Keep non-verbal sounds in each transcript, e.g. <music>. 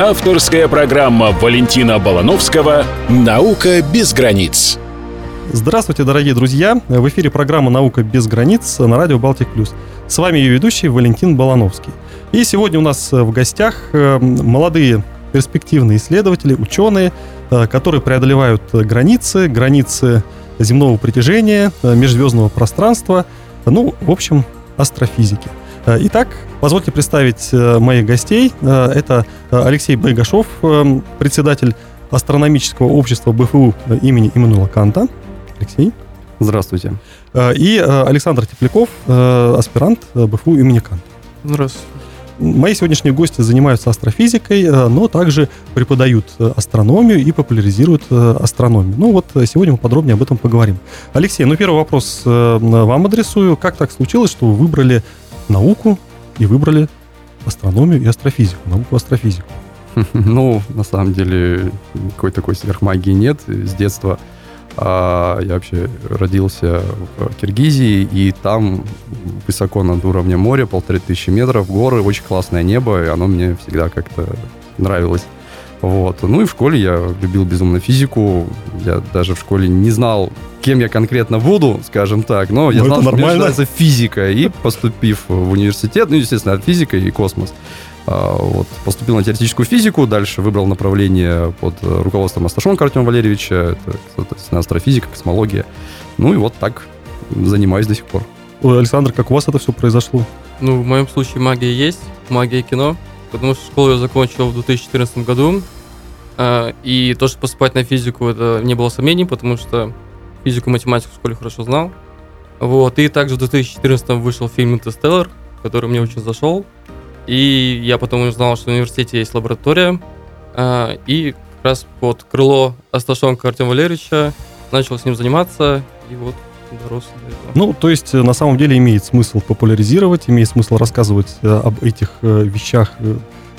Авторская программа Валентина Балановского «Наука без границ». Здравствуйте, дорогие друзья! В эфире программа «Наука без границ» на радио «Балтик Плюс». С вами ее ведущий Валентин Балановский. И сегодня у нас в гостях э, молодые перспективные исследователи, ученые, э, которые преодолевают границы, границы земного притяжения, э, межзвездного пространства, ну, в общем, астрофизики. Итак, позвольте представить моих гостей. Это Алексей Байгашов, председатель астрономического общества БФУ имени Иммануила Канта. Алексей. Здравствуйте. Э, и э, Александр Тепляков, э, аспирант БФУ имени Канта. Здравствуйте. Мои сегодняшние гости занимаются астрофизикой, но также преподают астрономию и популяризируют астрономию. Ну вот сегодня мы подробнее об этом поговорим. Алексей, ну первый вопрос вам адресую. Как так случилось, что вы выбрали науку и выбрали астрономию и астрофизику, науку астрофизику? <laughs> Ну, на самом деле, никакой такой сверхмагии нет. С детства а я вообще родился в Киргизии, и там высоко над уровнем моря, полторы тысячи метров, горы, очень классное небо, и оно мне всегда как-то нравилось. Вот. Ну и в школе я любил безумно физику. Я даже в школе не знал, кем я конкретно буду, скажем так, но я ну, знал, что мне нравится физика. И поступив в университет, ну, естественно, физика и космос, а, вот, поступил на теоретическую физику, дальше выбрал направление под руководством Асташонка Артема Валерьевича, это, соответственно, астрофизика, космология. Ну и вот так занимаюсь до сих пор. Александр, как у вас это все произошло? Ну, в моем случае магия есть, магия кино, потому что школу я закончил в 2014 году, а, и то, что поступать на физику, это не было сомнений, потому что физику и математику в школе хорошо знал. Вот, и также в 2014 вышел фильм «Интерстеллар», который мне очень зашел. И я потом узнал, что в университете есть лаборатория. А, и как раз под крыло Асташонка Артема Валерьевича начал с ним заниматься. И вот дорос до этого. Ну, то есть, э, на самом деле имеет смысл популяризировать, имеет смысл рассказывать э, об этих э, вещах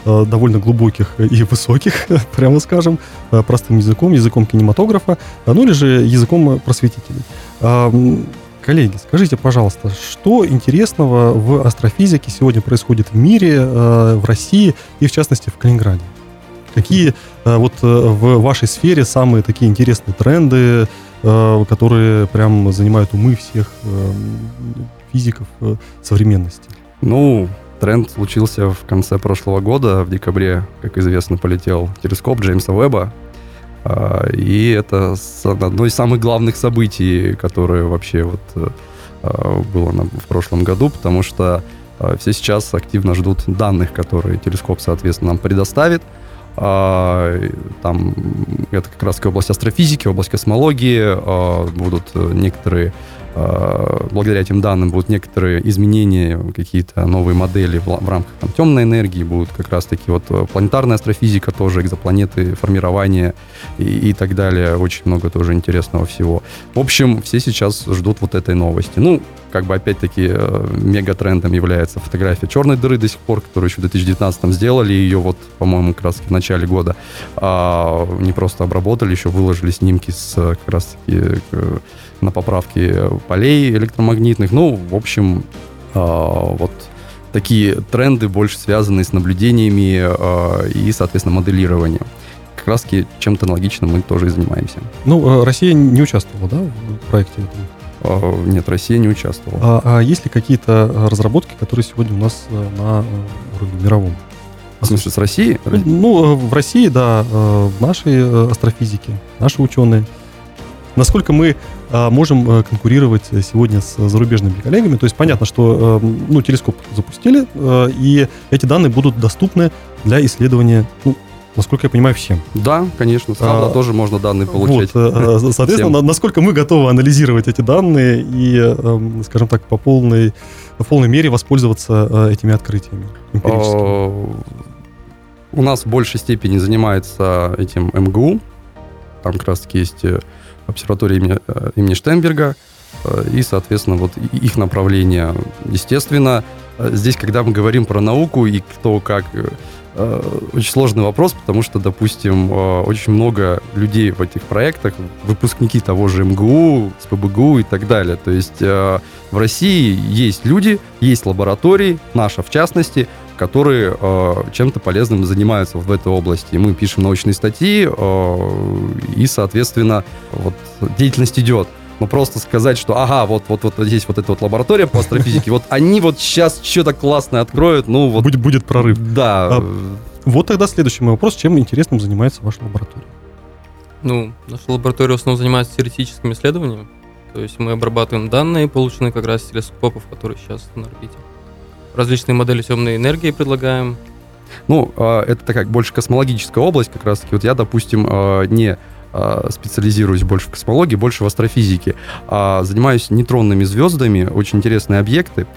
довольно глубоких и высоких, <laughs> прямо скажем, простым языком, языком кинематографа, ну или же языком просветителей. Коллеги, скажите, пожалуйста, что интересного в астрофизике сегодня происходит в мире, в России и, в частности, в Калининграде? Какие вот в вашей сфере самые такие интересные тренды, которые прям занимают умы всех физиков современности? Ну, тренд случился в конце прошлого года, в декабре, как известно, полетел телескоп Джеймса Уэбба, а, и это одно из самых главных событий, которое вообще вот а, было в прошлом году, потому что а, все сейчас активно ждут данных, которые телескоп, соответственно, нам предоставит. Там это как раз область астрофизики, область космологии, будут некоторые Э, благодаря этим данным будут некоторые изменения, какие-то новые модели в, в рамках там, темной энергии, будут как раз-таки вот э, планетарная астрофизика тоже, экзопланеты, формирование и, и так далее. Очень много тоже интересного всего. В общем, все сейчас ждут вот этой новости. Ну, как бы опять-таки э, мегатрендом является фотография черной дыры до сих пор, которую еще в 2019 сделали ее вот, по-моему, как раз в начале года. А, не просто обработали, еще выложили снимки с как раз-таки на поправки полей электромагнитных. Ну, в общем, а, вот такие тренды больше связаны с наблюдениями а, и, соответственно, моделированием. Как раз чем-то аналогичным мы тоже и занимаемся. Ну, Россия не участвовала, да, в проекте этого? Нет, Россия не участвовала. А, а есть ли какие-то разработки, которые сегодня у нас э, на э, уровне мировом? В смысле, с Россией? Ну, в России, да, э, в нашей астрофизике, наши ученые – насколько мы а, можем а, конкурировать сегодня с зарубежными коллегами. То есть понятно, что а, ну, телескоп запустили, а, и эти данные будут доступны для исследования ну, насколько я понимаю, всем. Да, конечно, с а, тоже можно данные получать. Вот, э, э, соответственно, всем. насколько мы готовы анализировать эти данные и, эм, скажем так, по полной, в полной мере воспользоваться этими открытиями У нас в большей степени занимается этим МГУ. Там как раз таки есть обсерватории имени, э, имени Штенберга, э, и, соответственно, вот их направление. Естественно, э, здесь, когда мы говорим про науку и кто как, очень сложный вопрос, потому что, допустим, очень много людей в этих проектах, выпускники того же МГУ, СПБГУ и так далее. То есть в России есть люди, есть лаборатории, наша в частности, которые э, чем-то полезным занимаются в этой области. Мы пишем научные статьи, э, и, соответственно, вот деятельность идет. Но просто сказать, что ага, вот, вот, вот здесь вот эта вот лаборатория по астрофизике, вот они вот сейчас что-то классное откроют, ну вот... Будет, будет прорыв. Да. А, вот тогда следующий мой вопрос. Чем интересным занимается ваша лаборатория? Ну, наша лаборатория в основном занимается теоретическими исследованиями. То есть мы обрабатываем данные, полученные как раз с телескопов, которые сейчас на орбите. Различные модели темной энергии предлагаем. Ну, а, это такая больше космологическая область как раз-таки. Вот я, допустим, а, не специализируюсь больше в космологии, больше в астрофизике. Занимаюсь нейтронными звездами, очень интересные объекты.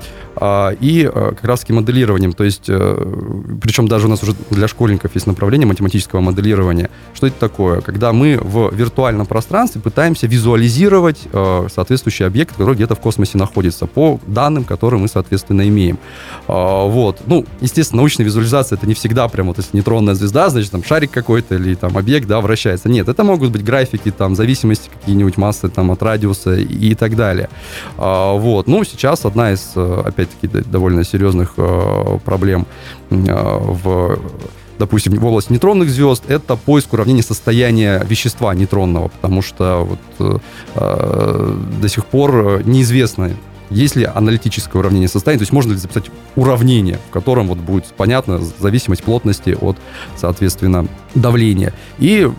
А, и а, как раз-таки моделированием. То есть, э, причем даже у нас уже для школьников есть направление математического моделирования. Что это такое? Когда мы в виртуальном пространстве пытаемся визуализировать э, соответствующий объект, который где-то в космосе находится, по данным, которые мы, соответственно, имеем. А, вот. Ну, естественно, научная визуализация это не всегда прям вот если нейтронная звезда, значит, там шарик какой-то или там объект, да, вращается. Нет, это могут быть графики, там, зависимости какие-нибудь массы, там, от радиуса и так далее. Вот. Ну, сейчас одна из, э, опять опять-таки, довольно серьезных э, проблем э, в допустим, в области нейтронных звезд, это поиск уравнения состояния вещества нейтронного, потому что вот, э, до сих пор неизвестно, есть ли аналитическое уравнение состояния, то есть можно ли записать уравнение, в котором вот будет понятна зависимость плотности от, соответственно, давления. И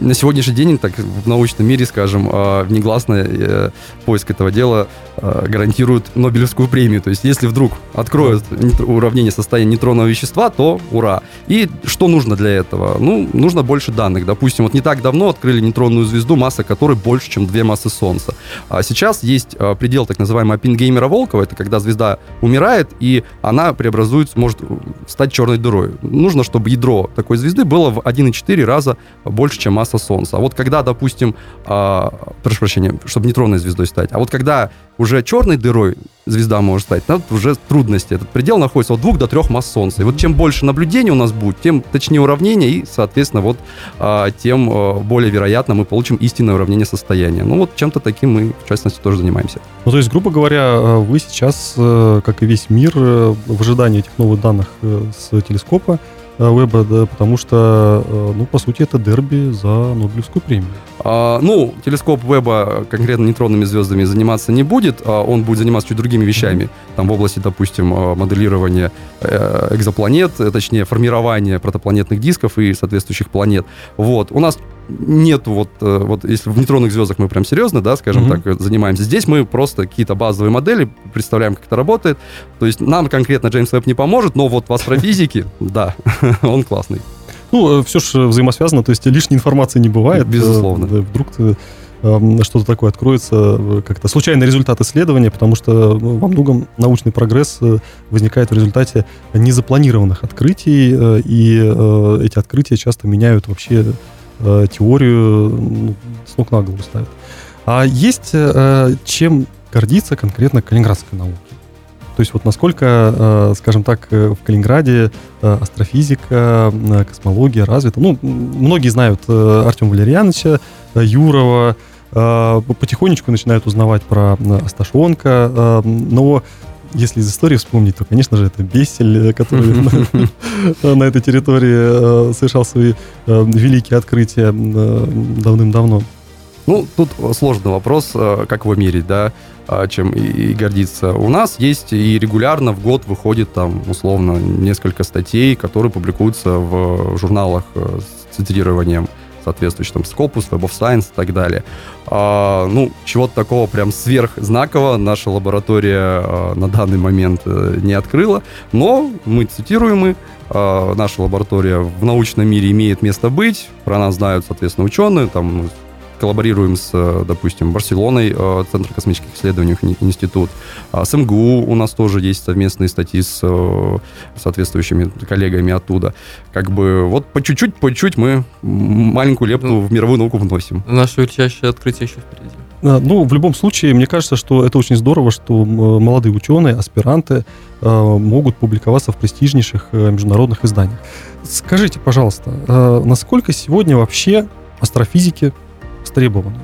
на сегодняшний день, так в научном мире, скажем, э, негласно э, поиск этого дела э, гарантирует Нобелевскую премию. То есть если вдруг откроют уравнение состояния нейтронного вещества, то ура. И что нужно для этого? Ну, нужно больше данных. Допустим, вот не так давно открыли нейтронную звезду, масса которой больше, чем две массы Солнца. А сейчас есть предел так называемый Оппенгеймера-Волкова, это когда звезда умирает, и она преобразуется, может стать черной дырой. Нужно, чтобы ядро такой звезды было в 1,4 раза больше, чем масса Солнца. А вот когда, допустим, э, прошу прощения, чтобы нейтронной звездой стать, а вот когда уже черной дырой звезда может стать, там уже трудности. Этот предел находится от 2 до 3 масс Солнца. И вот чем больше наблюдений у нас будет, тем точнее уравнение, и, соответственно, вот э, тем э, более вероятно мы получим истинное уравнение состояния. Ну вот чем-то таким мы, в частности, тоже занимаемся. Ну, то есть, грубо говоря, вы сейчас, как и весь мир, в ожидании этих новых данных с телескопа, Веба, да, потому что, э, ну, по сути, это дерби за Нобелевскую премию. А, ну, телескоп Веба конкретно нейтронными звездами заниматься не будет, а он будет заниматься чуть другими вещами, там в области, допустим, э, моделирования э, экзопланет, точнее, формирования протопланетных дисков и соответствующих планет. Вот. У нас нет вот, э, вот если в нейтронных звездах мы прям серьезно, да, скажем mm-hmm. так, занимаемся. Здесь мы просто какие-то базовые модели представляем, как это работает. То есть нам конкретно Джеймс Веб не поможет, но вот в астрофизике, <laughs> да, <laughs> он классный. Ну, э, все же взаимосвязано, то есть лишней информации не бывает. Безусловно. Э, вдруг ты что-то такое откроется, как-то случайный результат исследования, потому что ну, во многом научный прогресс возникает в результате незапланированных открытий, и эти открытия часто меняют вообще э, теорию ну, с ног на голову ставит. А есть э, чем гордиться конкретно калининградской науке? То есть вот насколько, э, скажем так, э, в Калининграде э, астрофизика, космология развита. Ну, многие знают Артема Валерьяновича, Юрова, потихонечку начинают узнавать про Асташонка, но если из истории вспомнить, то, конечно же, это Бессель, который <laughs> на этой территории э, совершал свои э, великие открытия э, давным-давно. Ну, тут сложный вопрос, как его мерить, да, а, чем и гордиться. У нас есть и регулярно в год выходит там, условно, несколько статей, которые публикуются в журналах с цитированием соответствующий там Scopus, Web of Science и так далее. А, ну, чего-то такого прям сверхзнакового наша лаборатория а, на данный момент а, не открыла, но мы цитируемы, а, наша лаборатория в научном мире имеет место быть, про нас знают, соответственно, ученые, там коллаборируем с, э, допустим, Барселоной, э, Центр космических исследований, институт. А с МГУ у нас тоже есть совместные статьи с э, соответствующими коллегами оттуда. Как бы вот по чуть-чуть, по чуть-чуть мы маленькую лепту ну, в мировую науку вносим. Наше величайшее открытие еще впереди. Ну, в любом случае, мне кажется, что это очень здорово, что молодые ученые, аспиранты могут публиковаться в престижнейших международных изданиях. Скажите, пожалуйста, насколько сегодня вообще астрофизики востребованы.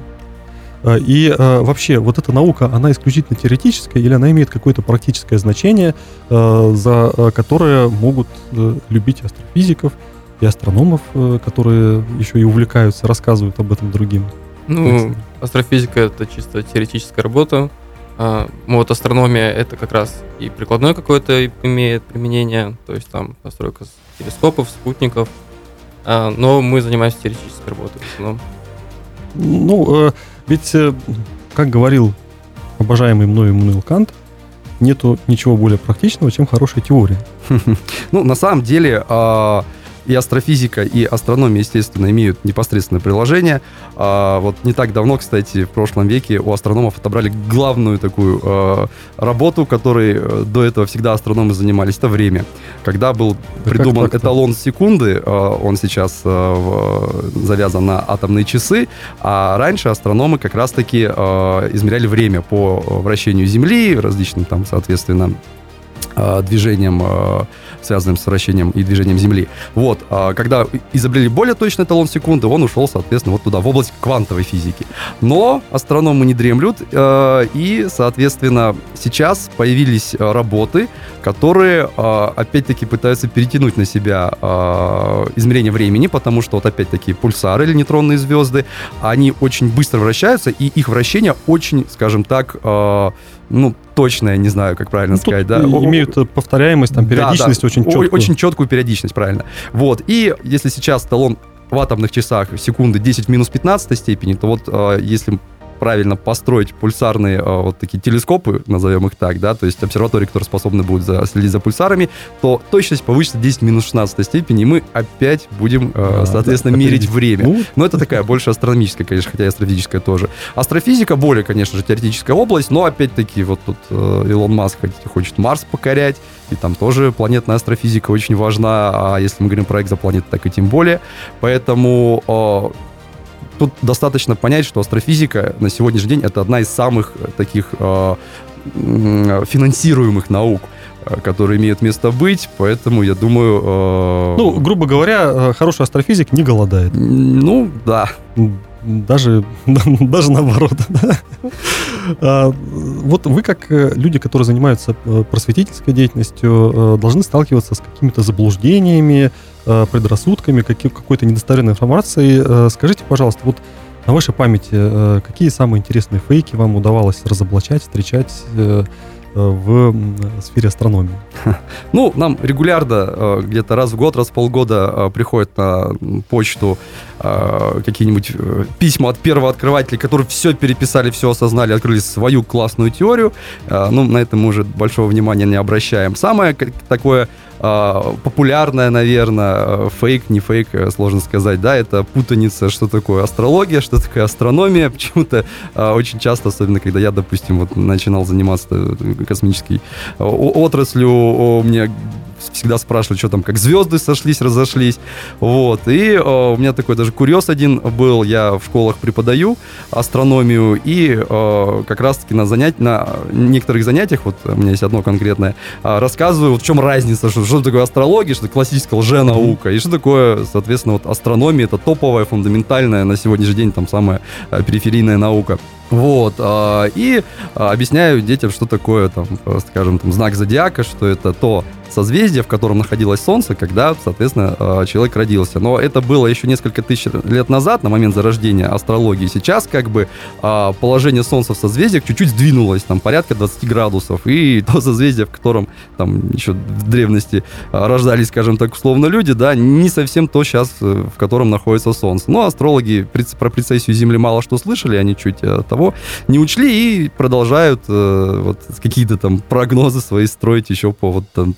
Э, и э, вообще, вот эта наука, она исключительно теоретическая или она имеет какое-то практическое значение, э, за которое могут любить астрофизиков и астрономов, которые еще и увлекаются, рассказывают об этом другим? Ну, астрофизика — это чисто теоретическая работа. А, вот астрономия — это как раз и прикладное какое-то имеет применение, то есть там постройка телескопов, спутников. А, но мы занимаемся теоретической работой в основном. Ну, ведь, э, как говорил обожаемый мной Иммануил Кант, нету ничего более практичного, чем хорошая теория. <laughs> Ну, на самом деле, а, и астрофизика, и астрономия, естественно, имеют непосредственное приложение. А, вот не так давно, кстати, в прошлом веке у астрономов отобрали главную такую а, работу, которой э, до этого всегда астрономы занимались, это время. Когда был да придуман эталон секунды, а, он сейчас а, в, завязан на атомные часы, а раньше астрономы как раз-таки а, измеряли время по вращению Земли, различным там, соответственно, а, движением, а, связанным с вращением и движением Земли. Вот, а, когда изобрели более точный эталон секунды, он ушел, соответственно, вот туда, в область квантовой физики. Но астрономы не дремлют, и, соответственно, сейчас появились работы, которые, опять-таки, пытаются перетянуть на себя измерение времени, потому что, вот опять-таки, пульсары или нейтронные звезды, они очень быстро вращаются, и их вращение очень, скажем так, ну, точно, я не знаю, как правильно ну, сказать, да. Имеют повторяемость, там, периодичность да, да. очень четкую. Очень четкую периодичность, правильно. Вот, и если сейчас талон в атомных часах секунды 10 минус 15 степени, то вот э, если правильно построить пульсарные э, вот такие телескопы, назовем их так, да, то есть обсерватории, которые способны будут за, следить за пульсарами, то точность повысится 10 минус 16 степени, и мы опять будем, а, соответственно, да, мерить время. Ну, но это такая больше астрономическая, конечно, хотя и астрофизическая тоже. Астрофизика более, конечно же, теоретическая область, но опять-таки вот тут э, Илон Маск хочет Марс покорять, и там тоже планетная астрофизика очень важна, а если мы говорим про экзопланеты, так и тем более. Поэтому тут достаточно понять, что астрофизика на сегодняшний день это одна из самых э, таких э, финансируемых наук э, которые имеют место быть, поэтому я думаю... Э... Ну, грубо говоря, э, хороший астрофизик не голодает. Ну, да. Даже, <laughs> даже наоборот. <laughs> А, вот вы, как люди, которые занимаются просветительской деятельностью, должны сталкиваться с какими-то заблуждениями, Э, предрассудками, какой-то недостоверной информацией. Э, скажите, пожалуйста, вот на вашей памяти, э, какие самые интересные фейки вам удавалось разоблачать, встречать в сфере астрономии? <laughs> Ну, нам регулярно, где-то раз в год, раз в полгода приходят на почту какие-нибудь письма от первого открывателя, которые все переписали, все осознали, открыли свою классную теорию. Ну, на это мы уже большого внимания не обращаем. Самое такое популярная, наверное, э, фейк, не фейк, э, сложно сказать, да, это путаница, что такое астрология, что такое астрономия. <laughs> Почему-то а, очень часто, особенно когда я, допустим, вот начинал заниматься э, космической отраслью, мне всегда спрашивали, что там, как звезды сошлись, разошлись. Вот. И э, у меня такой даже курьез один был. Я в школах преподаю астрономию, и э, как раз-таки на, занят... на некоторых занятиях, вот у меня есть одно конкретное, э, рассказываю, вот в чем разница, что, что такое астрология, что классическая лженаука, и что такое, соответственно, вот астрономия, это топовая, фундаментальная на сегодняшний день там самая э, периферийная наука. Вот, э, и э, объясняю детям, что такое, там, скажем, там, знак зодиака, что это то созвездие, в котором находилось Солнце, когда, соответственно, э, человек родился. Но это было еще несколько тысяч лет назад, на момент зарождения астрологии. Сейчас, как бы, э, положение Солнца в созвездиях чуть-чуть сдвинулось, там, порядка 20 градусов, и <laughs> то созвездие, в котором, там, еще в древности э, рождались, скажем так, условно люди, да, не совсем то сейчас, в котором находится Солнце. Но астрологи про прецессию Земли мало что слышали, они чуть того не учли и продолжают вот какие-то там прогнозы свои строить еще по вот там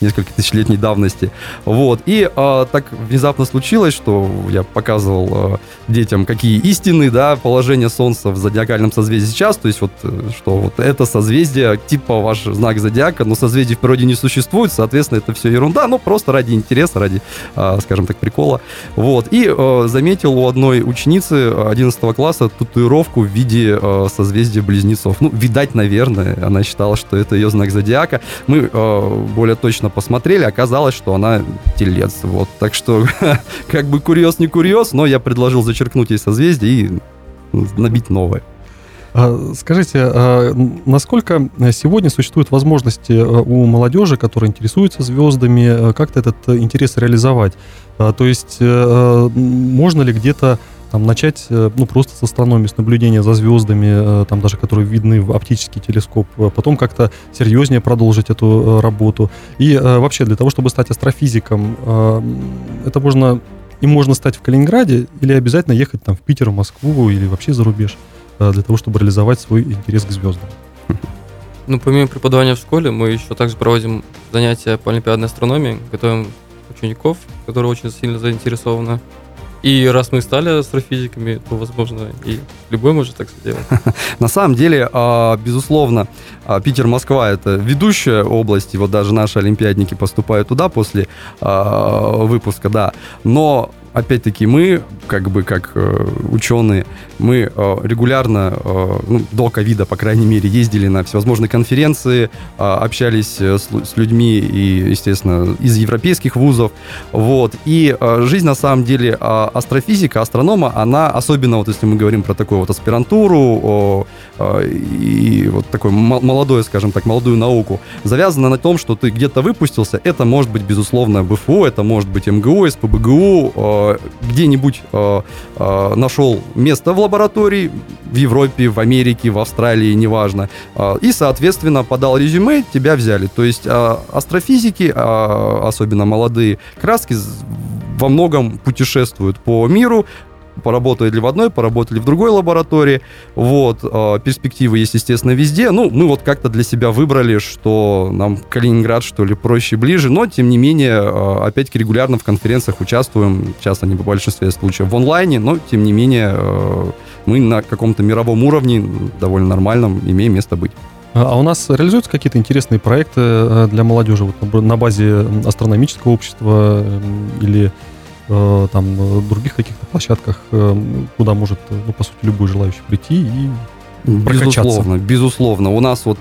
несколько тысячелетней давности. Вот. И э, так внезапно случилось, что я показывал э, детям, какие истины, да, положение Солнца в зодиакальном созвездии сейчас, то есть вот, э, что вот это созвездие, типа ваш знак зодиака, но созвездий в природе не существует, соответственно, это все ерунда, но просто ради интереса, ради, э, скажем так, прикола. Вот. И э, заметил у одной ученицы 11 класса татуировку в виде э, созвездия близнецов. Ну, видать, наверное, она считала, что это ее знак зодиака. Мы э, более точно посмотрели, оказалось, что она телец. Вот. Так что, <laughs> как бы курьез не курьез, но я предложил зачеркнуть ей созвездие и набить новое. А, скажите, а, насколько сегодня существуют возможности у молодежи, которая интересуется звездами, как-то этот интерес реализовать? То есть можно ли где-то там, начать ну, просто с астрономии, с наблюдения за звездами, там даже которые видны в оптический телескоп, потом как-то серьезнее продолжить эту работу. И вообще для того, чтобы стать астрофизиком, это можно и можно стать в Калининграде или обязательно ехать там в Питер, в Москву или вообще за рубеж для того, чтобы реализовать свой интерес к звездам. Ну, помимо преподавания в школе, мы еще также проводим занятия по олимпиадной астрономии, готовим учеников, которые очень сильно заинтересованы и раз мы стали астрофизиками, то, возможно, и любой может так сделать. <laughs> На самом деле, а, безусловно, а, Питер-Москва — это ведущая область, и вот даже наши олимпиадники поступают туда после а, выпуска, да. Но опять-таки, мы, как бы, как э, ученые, мы э, регулярно, э, ну, до ковида, по крайней мере, ездили на всевозможные конференции, э, общались с, с людьми, и, естественно, из европейских вузов, вот. И э, жизнь, на самом деле, э, астрофизика, астронома, она, особенно вот если мы говорим про такую вот аспирантуру э, и вот такой молодой, скажем так, молодую науку, завязана на том, что ты где-то выпустился, это может быть, безусловно, БФУ, это может быть МГУ, СПБГУ, э, где-нибудь э, э, нашел место в лаборатории, в Европе, в Америке, в Австралии, неважно, э, и, соответственно, подал резюме, тебя взяли. То есть э, астрофизики, э, особенно молодые краски, во многом путешествуют по миру, поработали ли в одной, поработали в другой лаборатории. Вот, э, перспективы есть, естественно, везде. Ну, мы вот как-то для себя выбрали, что нам Калининград, что ли, проще, ближе, но, тем не менее, э, опять-таки регулярно в конференциях участвуем, часто не по большинстве случаев в онлайне, но, тем не менее, э, мы на каком-то мировом уровне, довольно нормальном, имеем место быть. А, а у нас реализуются какие-то интересные проекты для молодежи вот на базе астрономического общества или Э, там э, других каких-то площадках, э, куда может, ну, по сути, любой желающий прийти и Безусловно, безусловно. У нас вот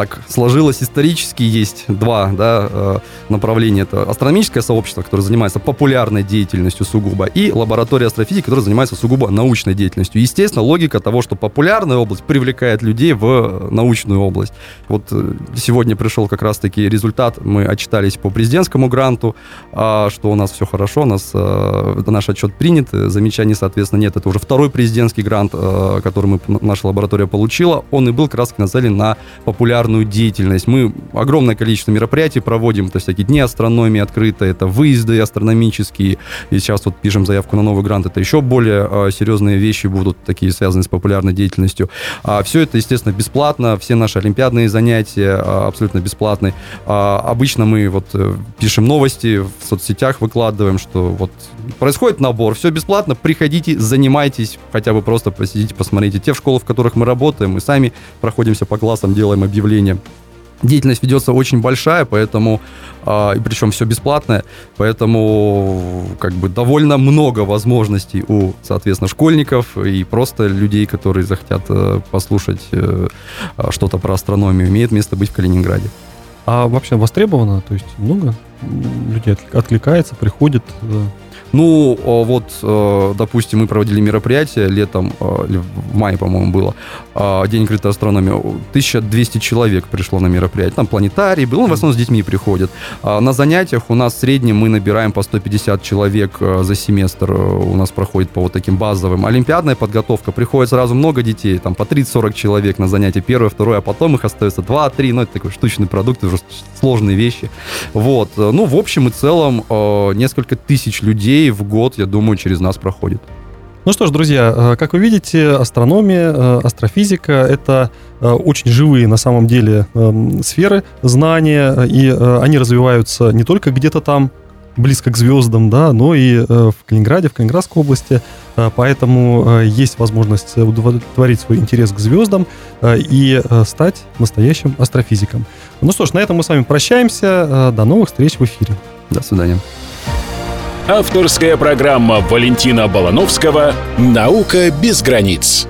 так сложилось исторически, есть два да, э, направления. Это астрономическое сообщество, которое занимается популярной деятельностью сугубо, и лаборатория астрофизики, которая занимается сугубо научной деятельностью. Естественно, логика того, что популярная область привлекает людей в научную область. Вот э, сегодня пришел как раз-таки результат, мы отчитались по президентскому гранту, а, что у нас все хорошо, у нас э, наш отчет принят, замечаний, соответственно, нет. Это уже второй президентский грант, который мы, наша лаборатория получила. Он и был как раз нацелен на популярную популярную деятельность. Мы огромное количество мероприятий проводим, то есть всякие дни астрономии открыто, это выезды астрономические. И сейчас вот пишем заявку на новый грант, это еще более э, серьезные вещи будут, такие связанные с популярной деятельностью. А все это, естественно, бесплатно, все наши олимпиадные занятия а, абсолютно бесплатные. А, обычно мы вот э, пишем новости в соцсетях, выкладываем, что вот происходит набор, все бесплатно, приходите, занимайтесь, хотя бы просто посидите, посмотрите. Те школы, в которых мы работаем, мы сами проходимся по классам, делаем объявления явление. Деятельность ведется очень большая, поэтому, э, и причем все бесплатное, поэтому как бы довольно много возможностей у, соответственно, школьников и просто людей, которые захотят э, послушать э, что-то про астрономию, имеет место быть в Калининграде. А вообще востребовано? То есть много людей откликается, приходит? Э, ну, вот, э, допустим, мы проводили мероприятие летом, э, в мае, по-моему, было, э, День открытой астрономии. 1200 человек пришло на мероприятие. Там планетарий был, ну, в основном с детьми приходят. На занятиях у нас в среднем мы набираем по 150 человек за семестр. У нас проходит по вот таким базовым. Олимпиадная подготовка. Приходит сразу много детей, там по 30-40 человек на занятие первое, второе, а потом их остается 2-3. Ну, это такой штучный продукт, уже сложные вещи. Вот. Ну, в общем и целом, несколько тысяч людей людей в год, я думаю, через нас проходит. Ну что ж, друзья, э, как вы видите, астрономия, э, астрофизика — это э, очень живые на самом деле эм, сферы знания, и они развиваются не только где-то там, близко к звездам, да, но и в Калининграде, в Калининградской области. Поэтому есть возможность удовлетворить свой интерес к звездам и стать настоящим астрофизиком. Ну что ж, на этом мы с вами прощаемся. До новых встреч в эфире. До свидания. Авторская программа Валентина Балановского «Наука без границ».